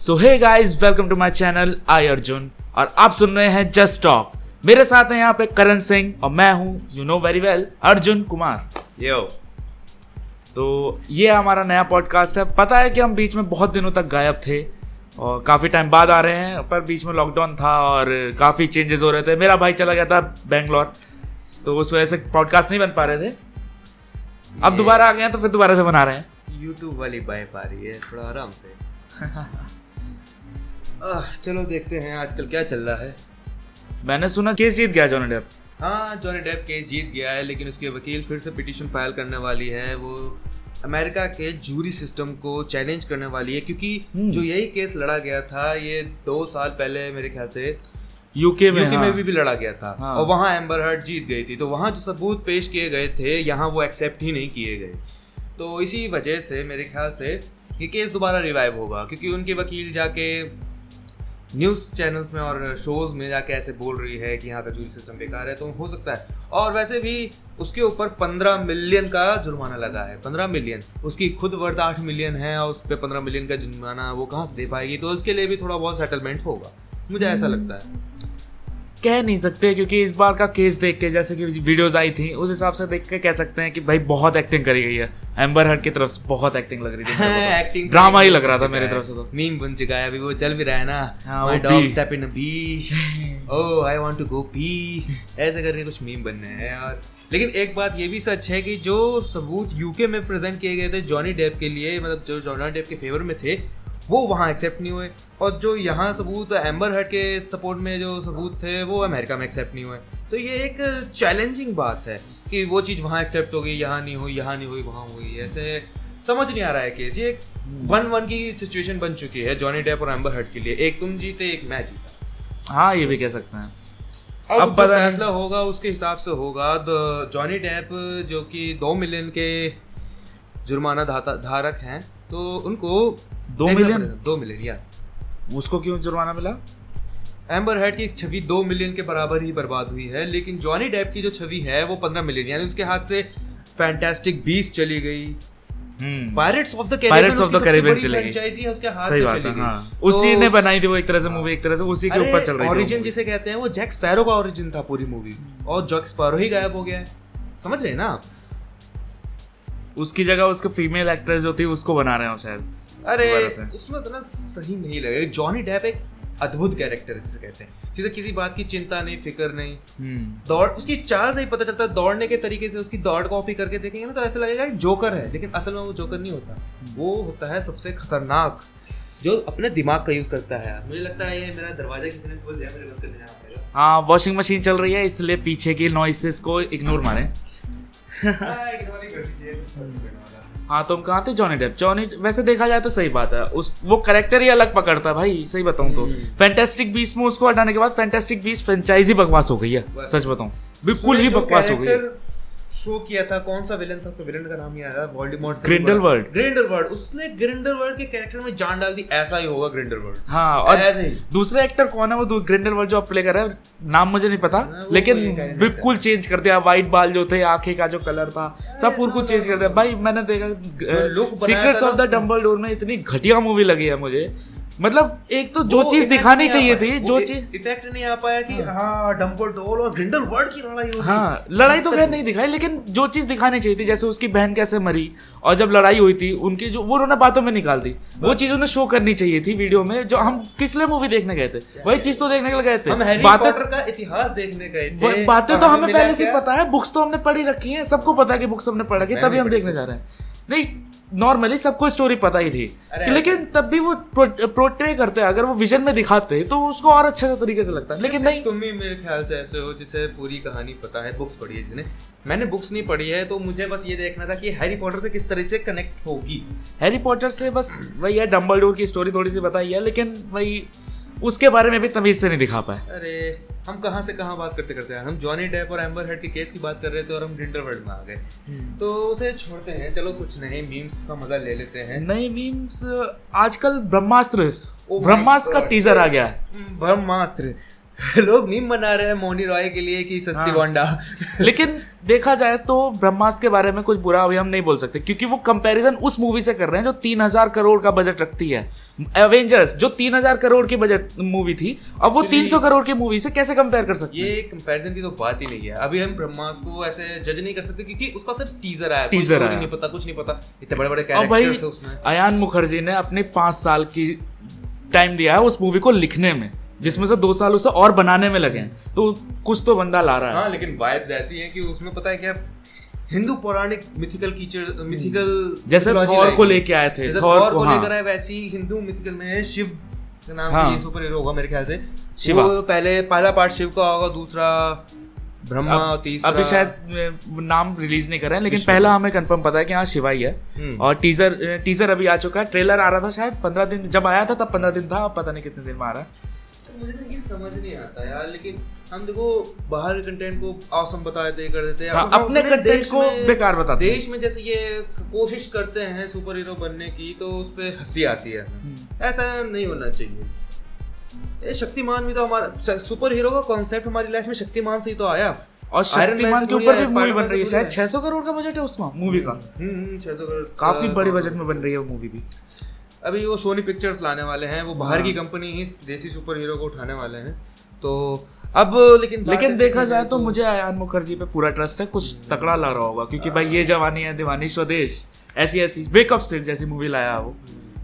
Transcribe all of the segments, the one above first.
So hey guys welcome to my channel I Arjun और आप सुन रहे हैं जस्ट टॉक मेरे साथ हैं यहाँ पे करण सिंह और मैं हूँ you know very well Arjun Kumar. Yo तो ये हमारा नया पॉडकास्ट है। पता है कि हम बीच में बहुत दिनों तक गायब थे और काफ़ी टाइम बाद आ रहे हैं पर बीच में लॉकडाउन था और काफ़ी चेंजेस हो रहे थे। मेरा भाई चला गया था बेंगलोर तो उस वजह से पॉडकास्ट नहीं बन पा रहे थे। अब दोबारा आ गए हैं तो फिर दोबारा से बना रहे हैं। यूट्यूब वाली बाय पा रही है थोड़ा आराम से। चलो देखते हैं आजकल क्या चल रहा है मैंने सुना केस जीत गया जॉनी डेप हाँ जॉनी डेप केस जीत गया है लेकिन उसके वकील फिर से पिटीशन फ़ाइल करने वाली है वो अमेरिका के जूरी सिस्टम को चैलेंज करने वाली है क्योंकि हम्म। जो यही केस लड़ा गया था ये दो साल पहले मेरे ख्याल से यूके में यूके हाँ। में भी, भी लड़ा गया था हाँ। और वहाँ एम्बर हर्ट जीत गई थी तो वहाँ जो सबूत पेश किए गए थे यहाँ वो एक्सेप्ट ही नहीं किए गए तो इसी वजह से मेरे ख्याल से ये केस दोबारा रिवाइव होगा क्योंकि उनके वकील जाके न्यूज़ चैनल्स में और शोज़ में जाके ऐसे बोल रही है कि यहाँ का जूरी सिस्टम बेकार है तो हो सकता है। और वैसे भी उसके ऊपर पंद्रह मिलियन का जुर्माना लगा है पंद्रह मिलियन। उसकी खुद वर्थ आठ मिलियन है और उस पर पंद्रह मिलियन का जुर्माना वो कहाँ से दे पाएगी? तो उसके लिए भी थोड़ा बहुत सेटलमेंट होगा। मुझे ऐसा लगता है। कह नहीं सकते क्योंकि इस बार का केस देख के जैसे कि वीडियोस आई थी उस हिसाब से देख के कह सकते हैं कि भाई बहुत एक्टिंग करी गई है। एम्बर हर्ट की तरफ़ से बहुत एक्टिंग लग रही थी मेरे को तो। एक्टिंग ड्रामा ही लग रहा था मेरी तरफ़ से तो। मीम बन चुका है अभी वो चल भी रहा है ना। My dog step in a B oh I want to go pee ऐसे करके कुछ मीम बनने हैं यार। लेकिन एक बात ये भी सच है कि जो सबूत यूके में प्रेजेंट किए गए थे जॉनी डेप के लिए मतलब जो जॉनी डेप के फेवर में थे वो वहाँ एक्सेप्ट नहीं हुए। और जो यहाँ सबूत एम्बर हर्ट के सपोर्ट में जो सबूत थे वो अमेरिका में एक्सेप्ट नहीं हुए। तो ये एक चैलेंजिंग बात है कि वो चीज़ वहाँ एक्सेप्ट हो गई यहाँ नहीं हुई यहाँ नहीं हुई वहाँ हुई। ऐसे समझ नहीं आ रहा है केस ये वन वन की सिचुएशन बन चुकी है जॉनी डेप और एम्बर हर्ट के लिए। एक तुम जीते एक मैं जीता। हाँ ये भी कह सकते हैं। अब, अब पता फैसला होगा उसके हिसाब से होगा। द- जॉनी डेप जो कि दो मिलियन के जुर्माना धारक हैं तो उनको दो मिलियन? दो मिलियन या उसको क्यों जुर्माना मिला? एम्बर हर्ट की छवि दो मिलियन के बराबर ही बर्बाद हुई है लेकिन जॉनी डेप की जो छवि है वो पंद्रह मिलियन यानी उसके हाथ से फैंटास्टिक बीस चली गई। Pirates of the Pirates of the Caribbean चली गई। उसके हाथ से चली गई। हाँ। तो- उसी ने बनाई थी वो एक तरह से मूवी एक तरह से उसी के ऊपर चल रही ओरिजिन जिसे कहते हैं वो जैक स्पैरो का ओरिजिन था पूरी मूवी और जैक स्पैरो ही गायब हो गया है। समझ रहे हैं ना आप? उसकी जगह उसके फीमेल एक्ट्रेस जो थी उसको बना रहे हो शायद। अरे उसमें तो ना सही नहीं लगे जॉनी डेप एक अद्भुत कैरेक्टर है जिसे कहते हैं। जिसे किसी बात की चिंता नहीं फ़िक्र नहीं। हम्म। दौड़ उसकी चाल से ही पता चलता है दौड़ने के तरीके से उसकी दौड़ कॉपी करके देखेंगे ना तो ऐसा लगेगा कि जोकर है लेकिन असल में वो जोकर नहीं होता। वो होता है सबसे खतरनाक जो अपने दिमाग का यूज़ करता है। मुझे लगता है ये मेरा दरवाज़ा किसी ने खोल दिया मेरे बंद करने जाना पड़ेगा हाँ वॉशिंग मशीन चल रही है इसलिए पीछे की नॉइसेस को इग्नोर मारें। हाँ, तो तुम कहाँ थे? जॉनी डेप जॉनी वैसे देखा जाए तो सही बात है। उस वो करेक्टर ही अलग पकड़ता है भाई सही बताऊँ तो। फैंटेस्टिक बीस में उसको हटाने के बाद फैंटेस्टिक बीस फ्रेंचाइजी बकवास हो गई है सच बताऊँ। बिल्कुल ही बकवास हो गई है। शो किया था कौन सा विलन था उसका? विलन का नाम याद है वोल्डेमॉर्ट Grindelwald। ग्रिंडलवर्ड उसने ग्रिंडलवर्ड के कैरेक्टर में जान डाल दी ऐसा ही होगा ग्रिंडलवर्ड हाँ और ऐसे ही। दूसरे एक्टर कौन है वो? ग्रिंडलवर्ड जो आप प्ले कर रहे हैं नाम मुझे नहीं पता हाँ, लेकिन बिल्कुल चेंज कर दिया वाइट बाल जो थे आँखें का जो कलर था सब पूरा कुछ चेंज कर दिया। भाई मैंने देखा सीक्रेट्स ऑफ़ द डम्बलडोर में इतनी घटिया मूवी लगी है मुझे। मतलब एक तो जो चीज़ दिखानी चाहिए थी जो चीज़ इफ़ेक्ट नहीं आ पाया कि हाँ। डम्बलडोर और ग्रिंडलवर्ड की लड़ाई हाँ लड़ाई तो खैर नहीं दिखाई लेकिन जो चीज़ दिखानी चाहिए थी जैसे उसकी बहन कैसे मरी और जब लड़ाई हुई थी उनकी जो वो उन्होंने बातों में निकाल दी। वो चीज़ उन्हें शो करनी चाहिए थी वीडियो में जो हम किस लिए मूवी देखने गए थे। वही चीज़ तो देखने के लिए गए थे। बातें का इतिहास देखने गए थे बातें तो हमें पहले से पता है बुक्स तो हमने पढ़ी रखी है सबको पता है कि बुक्स हमने पढ़ रखी है तभी हम देखने जा रहे हैं। नहीं नॉर्मली सबको स्टोरी पता ही थी। कि लेकिन तब भी वो प्रोट्रे करते हैं। अगर वो विजन में दिखाते तो उसको और अच्छे तरीके से लगता है। लेकिन नहीं। तुम भी मेरे ख्याल से ऐसे हो जिसे पूरी कहानी पता है बुक्स पढ़ी है जिसने। मैंने बुक्स नहीं पढ़ी है तो मुझे बस ये देखना था कि हैरी पॉटर से किस तरह से कनेक्ट होगी। हैरी पॉटर से बस वही है डम्बलडोर की स्टोरी थोड़ी सी बताई है लेकिन वही उसके बारे में भी तमीज से नहीं दिखा पाए। अरे हम कहाँ से कहाँ बात करते करते हैं? हम जॉनी डेप और एम्बर हेड के केस की बात कर रहे थे और हम ग्रिंडलवर्ड में आ गए। तो उसे छोड़ते हैं। चलो कुछ नए मीम्स का मज़ा ले लेते हैं। नए मीम्स आजकल ब्रह्मास्त्र Oh ब्रह्मास्त्र का टीजर आ गया है। ब्रह्मास्त्र। लोग मीम बना रहे हैं मोनी रॉय के लिए कि सस्ती हाँ। लेकिन देखा जाए तो ब्रह्मास्त्र के बारे में कुछ बुरा अभी हम नहीं बोल सकते क्योंकि वो कंपैरिजन उस मूवी से कर रहे हैं जो तीन हज़ार करोड़ का बजट रखती है। एवेंजर्स जो तीन हज़ार करोड़ की बजट मूवी थी अब वो तीन सौ करोड़ की मूवी से कैसे कंपेयर कर सकते ये कंपैरिजन की तो बात ही नहीं है। अभी हम ब्रह्मास्त्र को ऐसे जज नहीं कर सकते क्योंकि उसका सिर्फ़ टीजर आया टीजर आया। नहीं पता कुछ नहीं पता। इतने बड़े बड़े कैरेक्टर्स है उसमें। अयान मुखर्जी ने अपने पाँच साल की टाइम दिया है उस मूवी को लिखने में। जिसमें से दो साल उसे और बनाने में लगे हैं। तो कुछ तो बंदा ला रहा है। हाँ लेकिन वाइब्स ऐसी हैं कि उसमें पता है क्या हिंदू पौराणिक मिथिकल कीचर मिथिकल जैसे थॉर को लेके आए थे थॉर को हाँ। लेकर आए वैसे ही हिंदू मिथिकल में शिव के नाम हाँ। से ये सुपर हीरो होगा मेरे ख्याल से। शिवा। वो पहले पहला पार्ट शिव का होगा दूसरा ब्रह्मा तीसरा अभी शायद नाम रिलीज़ नहीं कर रहे हैं लेकिन पहला हमें कंफर्म पता है कि हाँ शिवा ही है। हम्म। और टीजर टीजर अभी आ चुका है। ट्रेलर आ रहा था शायद पंद्रह दिन जब आया था तब पंद्रह दिन था अब पता नहीं कितने दिन में आ रहा है। मुझे ना ये समझ नहीं आता यार लेकिन हम देखो बाहर के कंटेंट को awesome बता देते कर देते हैं। हाँ, अपने देश को बेकार बताते देश में जैसे ये कोशिश करते हैं सुपर हीरो बनने की तो उस पे हँसी आती है। हम्म। ऐसा नहीं होना चाहिए। ये शक्तिमान भी तो हमारा सुपर हीरो का कॉन्सेप्ट हमारी लाइफ में शक्तिमान से ही तो आया। और शक्तिमान के ऊपर भी मूवी बन रही है। शायद 600 करोड़ का बजट है उसमें मूवी का। हम्म, हम्म, 600 करोड़ काफ़ी बड़ी बजट में बन रही है वो मूवी भी। अभी वो सोनी पिक्चर्स लाने वाले हैं वो बाहर हाँ। की कंपनी ही देसी सुपर हीरो को उठाने वाले हैं तो अब लेकिन लेकिन देखा जाए तो मुझे आयान मुखर्जी पे पूरा ट्रस्ट है कुछ तकड़ा लग रहा होगा क्योंकि भाई ये जवानी है दीवानी स्वदेश ऐसी ऐसी वेकअप से जैसी मूवी लाया वो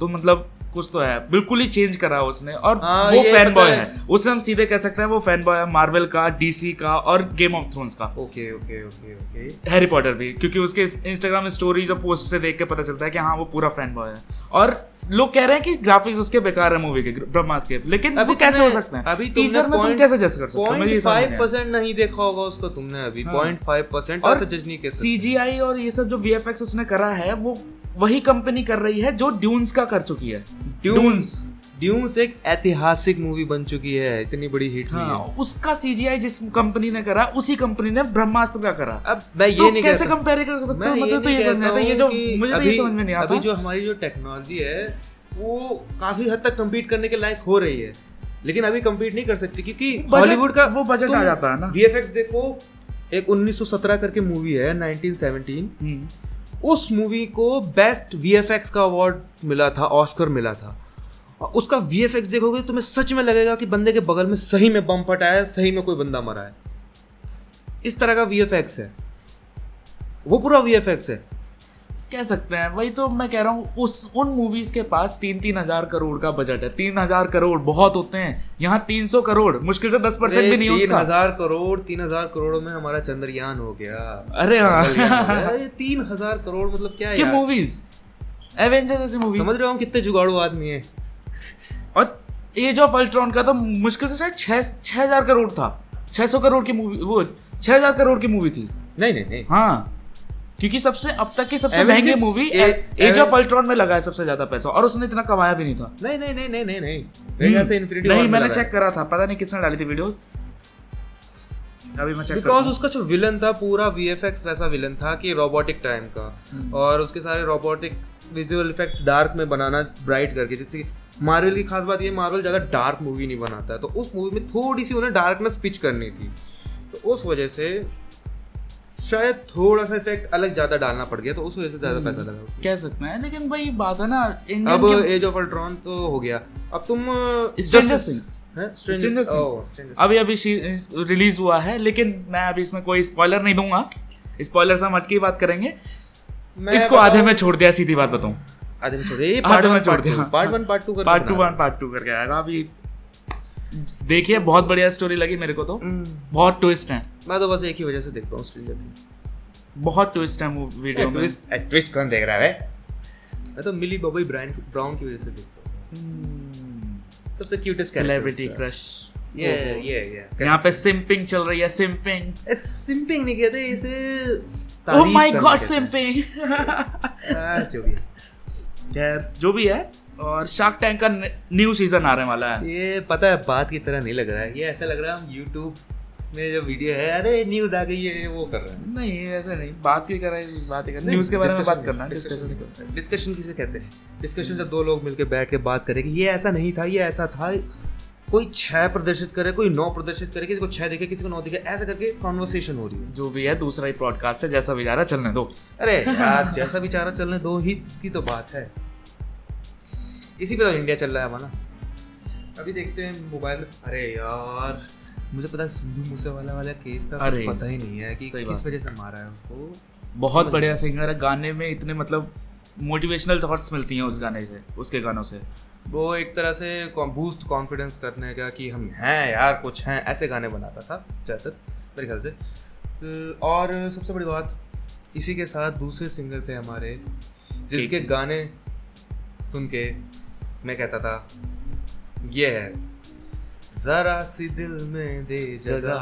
तो मतलब कुछ तो है। बिल्कुल ही चेंज करा उसने। और हाँ, वो फ़ैन बॉय है। है। उससे हम सीधे कह सकते हैं वो फ़ैन बॉय है मार्वल का डीसी का और गेम ऑफ़ थ्रोन्स का। Okay okay okay okay Harry Potter भी क्योंकि उसके इंस्टाग्राम स्टोरीज और पोस्ट से देख के पता चलता है कि हाँ वो पूरा फ़ैन बॉय है। और लोग कह रहे हैं कि ग्राफिक्स उसके बेकार है मूवी के ब्रह्मास्त्र के। लेकिन अभी वो कैसे हो सकते हैं? अभी टीजर में तुम कैसे जज कर सकते हो? फाइव नहीं परसेंट नहीं देखा होगा उसका तुमने अभी। पॉइंट फाइव परसेंट और सीजीआई और ये सब जो वीएफएक्स उसने करा है वो वही कंपनी कर रही है जो ड्यून्स का कर चुकी है। ड्यून्स ड्यून्स एक ऐतिहासिक मूवी बन चुकी है इतनी बड़ी हिट हुई हाँ, है। उसका सीजीआई जिस कंपनी ने करा उसी कंपनी ने ब्रह्मास्त्र का करा। अब मैं ये तो नहीं कैसे कंपेयर कर सकते मैं हो? मुझे तो ये समझ कहता आता ये जो मुझे तो ये समझ में नहीं आता। अभी जो हमारी जो टेक्नोलॉजी है वो काफ़ी हद तक compete करने के लायक हो रही है। लेकिन अभी compete नहीं कर सकती क्योंकि बॉलीवुड का वो बजट आ जाता है ना। वीएफएक्स देखो एक 1917 करके मूवी है 1917 हम्म, उस मूवी को बेस्ट वीएफएक्स का अवार्ड मिला था ऑस्कर मिला था। उसका वीएफएक्स देखोगे तो तुम्हें सच में लगेगा कि बंदे के बगल में सही में बम फटाया है सही में कोई बंदा मरा है। इस तरह का वीएफएक्स है। वो पूरा वीएफएक्स है। कह सकते हैं। वही तो मैं कह रहा हूँ उस उन मूवीज़ के पास तीन तीन हज़ार करोड़ का बजट है। तीन हज़ार करोड़ बहुत होते हैं। यहाँ तीन सौ करोड़ मुश्किल से दस परसेंट भी नहीं तीन हज़ार करोड़ तीन हज़ार करोड़ों में हमारा चंद्रयान हो गया। अरे हाँ। तीन हज़ार करोड़ मतलब क्या है मूवीज़ एवेंजर जैसी मूवी समझ रहे हो कितने जुगाड़ू आदमी है। और एज ऑफ़ अल्ट्रॉन का तो मुश्किल से शायद छह हज़ार करोड़ था। छह सौ करोड़ की मूवी वो छह हज़ार करोड़ की मूवी थी। नहीं नहीं नहीं। हाँ। क्योंकि सबसे अब तक की सबसे महँगी मूवी एज ऑफ़ अल्ट्रॉन में लगा है सबसे ज़्यादा पैसा और उसने इतना कमाया भी नहीं था। नहीं नहीं नहीं नहीं नहीं नहीं। मेरे ख्याल से नहीं मैंने चेक करा था पता नहीं किसने डाली थी वीडियो अभी मैं चेक बिकॉज़ उसका जो विलन था पूरा वीएफएक्स वैसा विलन था कि रोबोटिक टाइम का। हम्म। और उसके सारे रोबोटिक विजुअल इफ़ेक्ट डार्क में बनाना ब्राइट करके जैसे मार्वल की खास बात ये मार्वल ज़्यादा डार्क मूवी नहीं बनाता है। तो उस मूवी में थोड़ी सी उन्हें डार्कनेस पिच करनी थी। तो उस वजह से शायद थोड़ा सा इफ़ेक्ट अलग ज़्यादा डालना पड़ गया तो उस वजह से ज़्यादा पैसा लगा कह सकते हैं लेकिन भाई बात है ना अब एज ऑफ़ अल्ट्रॉन तो हो गया। अब तुम Stranger अभी अभी रिलीज़ हुआ है लेकिन मैं अभी इसमें कोई स्पॉइलर नहीं दूँगा। स्पॉइलर से हम हटके ही बात करेंगे। मैं इसको आधे में छोड़ दिया सीधी बात बताऊँ। आधे में छोड़ दिया part one part two part one part two करके आएगा। अभी देखिए बहुत बढ़िया स्टोरी लगी मेरे को तो। बहुत ट्विस्ट है। मैं तो बस एक ही वजह से देखता हूँ स्ट्रेंजर थिंग्स बहुत ट्विस्ट है वो वीडियो में। ट्विस्ट कौन देख रहा है मैं तो मिली बॉबी ब्राउन ब्राउन की वजह से देखता हूँ। सबसे क्यूटेस्ट सेलिब्रिटी क्रश ये ये ये यहाँ पे सिंपिंग चल रही है सिंपिंग सिंपिंग नहीं कहते इसे ओ तारीफ़ माय गॉड सिंपिंग जो भी है। जो भी है और शार्क टैंक का न्यू सीज़न आने वाला है। ये पता है बात की तरह नहीं लग रहा है। ये ऐसा लग रहा है हम यूट्यूब में जो वीडियो है अरे न्यूज़ आ गई है वो कर रहे हैं। नहीं ऐसा नहीं। बात की कर रहे हैं? बात ही कर न्यूज़ के बारे में बात करना डिस्कशन डिस्कशन किसे कहते हैं? डिस्कशन जब दो लोग मिलकर बैठ के बात करें कि ये ऐसा नहीं था ये ऐसा था कोई छह प्रदर्शित करे कोई नौ प्रदर्शित करे किसी को छह दिखे किसी को नौ दिखे ऐसा करके कॉन्वर्सेशन हो रही है। जो भी है दूसरा ही पॉडकास्ट है जैसा जा चलने दो। अरे यार जैसा भी चारा चलने दो ही की तो बात है। इसी पे तो इंडिया चल रहा है हमारा। अभी देखते हैं मोबाइल अरे यार मुझे पता है सिद्धू मूसेवाला वाला केस का कुछ पता ही नहीं है कि किस वजह से मारा है उसको बहुत बढ़िया सिंगर है गाने में इतने मतलब मोटिवेशनल थॉट्स मिलती हैं उस गाने से उसके गानों से। वो एक तरह से बूस्ट कॉन्फिडेंस करने का कि हम हैं यार कुछ हैं ऐसे गाने बनाता था ज़्यादातर मेरे ख्याल से। अ, और सबसे बड़ी बात इसी के साथ दूसरे सिंगर थे हमारे जिसके गाने सुन के मैं कहता था ये है। जरा सी दिल में दे जगह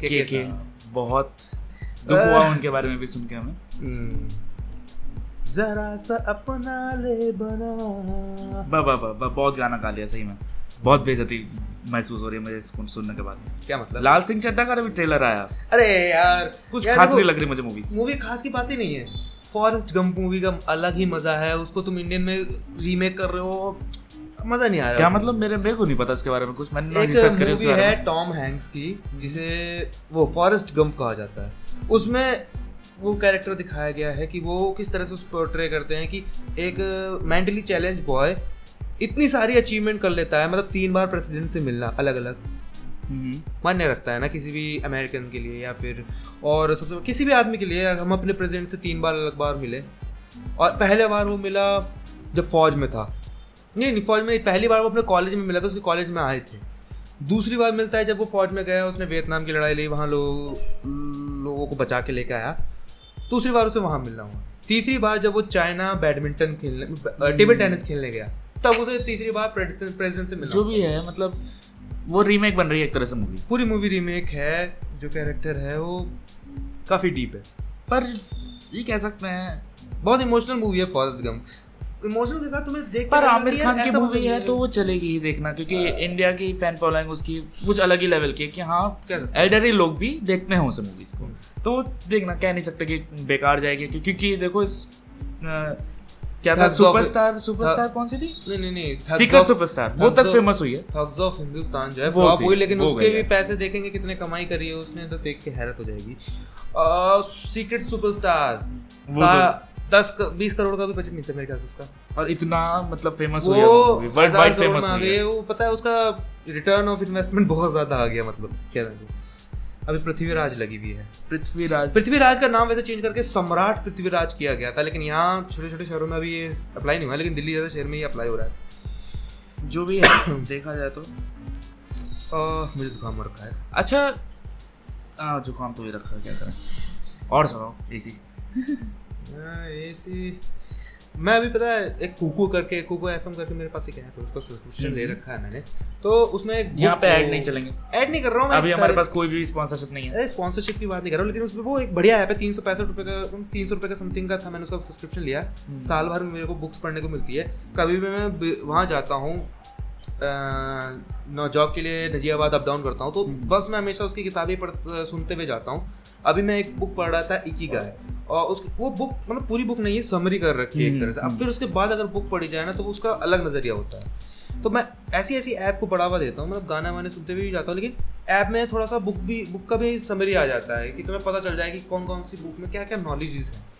के के के? बहुत दुख हुआ उनके बारे में भी सुन के हमें। हम्म। जरा सा अपना ले बना। बा बा बा बा बहुत गाना गा लिया सही में। बहुत बेइज्जती महसूस हो रही है मुझे इसको सुनने के बाद। क्या मतलब? लाल सिंह चड्ढा का भी ट्रेलर आया। अरे यार कुछ यार खास नहीं लग रही मुझे मूवी मूवी खास की बात ही नहीं है। फॉरेस्ट गंप मूवी का अलग ही मज़ा है उसको तुम इंडियन में रीमेक कर रहे हो मज़ा नहीं आ रहा। क्या मतलब? मेरे मेरे को नहीं पता इसके बारे में कुछ मैंने एक रिसर्च करी मूवी है टॉम हैंक्स की जिसे वो फॉरेस्ट गंप कहा जाता है। उसमें वो कैरेक्टर दिखाया गया है कि वो किस तरह से उस पोर्ट्रे करते हैं कि एक मेंटली चैलेंज बॉय इतनी सारी अचीवमेंट कर लेता है मतलब तीन बार प्रेसिडेंट से मिलना अलग अलग मान्य रखता है ना किसी भी अमेरिकन के लिए या फिर और सबसे किसी भी आदमी के लिए हम अपने प्रेसिडेंट से तीन बार अलग बार मिले। और पहले बार वो मिला जब फौज में था। नहीं नहीं फौज में नहीं पहली बार वो अपने कॉलेज में मिला था उसके कॉलेज में आए थे। दूसरी बार मिलता है जब वो फौज में गया उसने वियतनाम की लड़ाई ली वहाँ लोग लोगों को बचा के लेके आया। दूसरी बार उसे वहाँ मिलना हुआ। तीसरी बार जब वो चाइना बैडमिंटन खेलने टेबल टेनिस खेलने गया तब उसे तीसरी बार प्रेसिडेंट से मिला। जो भी है मतलब वो रीमेक बन रही है एक तरह से मूवी पूरी मूवी रीमेक है जो कैरेक्टर है वो काफ़ी डीप है। पर ये कह सकते हैं बहुत इमोशनल मूवी है फॉरेस्ट गम इमोशनल के साथ तुम्हें देख पर आमिर खान की मूवी है तो वो चलेगी ही देखना क्योंकि इंडिया की फ़ैन फॉलोइंग उसकी कुछ अलग ही लेवल की है कि हाँ एल्डरली लोग भी देखते हैं उस मूवीज़ को। तो देखना कह नहीं सकते कि बेकार जाएगी क्योंकि देखो इस क्या था? सुपरस्टार सुपरस्टार कौन सी थी? नहीं नहीं नहीं सीक्रेट सुपरस्टार वो तक फ़ेमस हुई है। थग्स ऑफ़ हिंदुस्तान जो है वो थी, हुई लेकिन उसके भी पैसे देखेंगे कितने कमाई करी है उसने तो देख के हैरत हो जाएगी। सीक्रेट सुपरस्टार वो दस बीस करोड़ का भी बजट नहीं था मेरे ख्याल से उसका। और इतना मतलब फ़ेमस है वो वर्ल्ड वाइड फ़ेमस है। है वो पता है उसका रिटर्न ऑफ़ इन्वेस्टमेंट बहुत ज़्यादा आ गया मतलब क्या अभी पृथ्वीराज लगी हुई है। पृथ्वीराज। पृथ्वीराज का नाम वैसे चेंज करके सम्राट पृथ्वीराज किया गया था लेकिन यहाँ छोटे छोटे शहरों में अभी ये अप्लाई नहीं हुआ लेकिन दिल्ली जैसे शहर में ये अप्लाई हो रहा है। जो भी है देखा जाए तो। अह, मुझे जुकाम हो रखा है। अच्छा हाँ जुकाम तो भी रखा है क्या करें? और सुनाओ ए सी ए एसी मैं अभी पता है एक कुकू करके कुकू एफएम करके मेरे पास एक ऐप है उसका सब्सक्रिप्शन ले रखा है मैंने। तो उसमें यहाँ पे ऐड नहीं चलेंगे। ऐड नहीं कर रहा हूँ अभी हमारे पास कोई भी स्पॉन्सरशिप नहीं है। स्पॉन्सरशिप की बात नहीं कर रहा हूँ लेकिन उसमें वो एक बढ़िया ऐप है तीन सौ पैंसठ रुपये का तीन सौ रुपये का समथिंग का था मैंने उसका सब्सक्रिप्शन लिया। हम्म। साल भर में मेरे को बुक्स पढ़ने को मिलती है। कभी भी मैं वहाँ जाता हूँ नौ जॉब के लिए नजियाबाद अप डाउन करता हूँ तो हम्म। बस मैं हमेशा उसकी किताबें पढ़ सुनते हुए जाता हूँ। अभी मैं एक बुक पढ़ रहा था इकी गाय उस वो बुक मतलब पूरी बुक नहीं है समरी कर रखी है एक हम्म, तरह से। अब हम्म। फिर उसके बाद अगर बुक पढ़ी जाए ना तो उसका अलग नज़रिया होता है। तो मैं ऐसी ऐसी ऐप को बढ़ावा देता हूँ मतलब गाना वाने सुनते हुए भी जाता हूँ लेकिन ऐप में थोड़ा सा बुक भी बुक का भी समरी आ जाता है कि तुम्हें पता चल जाए कि कौन कौन सी बुक में क्या क्या नॉलेजेस हैं।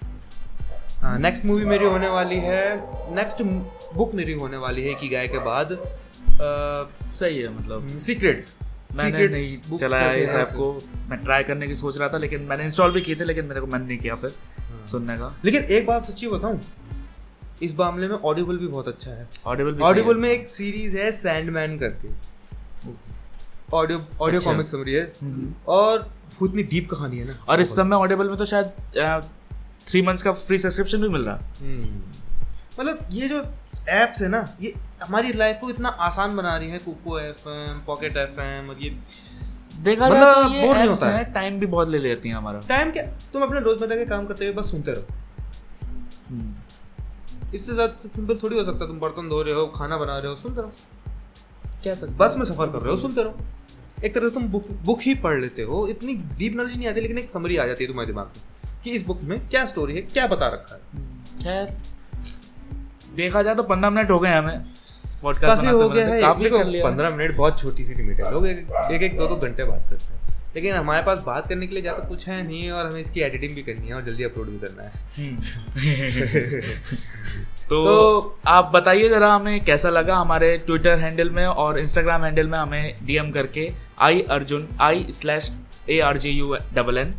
हाँ नेक्स्ट मूवी मेरी होने वाली है नेक्स्ट बुक मेरी होने वाली है कि गाय के बाद। आ, सही है मतलब। सीक्रेट्स मैंने नहीं चलाया इस ऐप को। मैं ट्राई करने की सोच रहा था लेकिन मैंने इंस्टॉल भी किए थे लेकिन मेरे को मन नहीं किया फिर सुनने का। लेकिन एक बात सच्ची बताऊँ इस मामले में ऑडिबल भी बहुत अच्छा है। ऑडिबल भी ऑडिबल में एक सीरीज़ है सैंडमैन करके। Audio audio. कॉमिक समरी है। है। हम्म। और इतनी डीप कहानी है ना। और इस समय ऑडिबल में तो शायद थ्री मंथ्स का फ्री सब्सक्रिप्शन भी मिल रहा। है हम्म। मतलब ये जो एप्स है ना ये हमारी लाइफ को इतना आसान बना रही है Kuku F M Pocket F M और ये। देखा मतलब जाए तो ये बोर नहीं होता है। टाइम भी बहुत ले लेती हैं हमारा। टाइम क्या? तुम अपने रोज़मर्रा के काम करते हुए बस सुनते रहो। हम्म। इससे ज़्यादा सिंपल थोड़ी हो सकता तुम बर्तन धो रहे हो खाना बना रहे हो सुनते रहो। क्या सकते बस में सफ़र कर रहे हो सुनते रहो। एक तरह से तुम बुक बुक ही पढ़ लेते हो इतनी डीप नॉलेज नहीं आती लेकिन एक समरी आ जाती है तुम्हारे दिमाग में कि इस बुक में क्या स्टोरी है क्या बता रखा है। खैर देखा जाए तो पंद्रह मिनट हो गए हमें पॉडकास्ट काफ़ी हो गया है काफ़ी कर लिया। पंद्रह मिनट बहुत छोटी सी लिमिट है। लोग एक एक, एक दो दो घंटे बात करते हैं। लेकिन हमारे पास बात करने के लिए ज़्यादा कुछ है नहीं और हमें इसकी एडिटिंग भी करनी है और जल्दी अपलोड भी करना है। तो, तो- आप बताइए जरा हमें कैसा लगा हमारे ट्विटर हैंडल में और इंस्टाग्राम हैंडल में हमें डीएम करके I Arjun I slash A R J U double N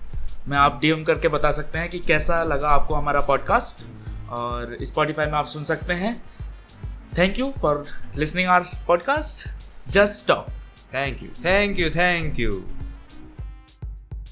में आप डीएम करके बता सकते हैं कि कैसा लगा आपको हमारा पॉडकास्ट और स्पॉटिफाई में आप सुन सकते हैं। Thank you for listening our podcast just stop thank you thank you thank you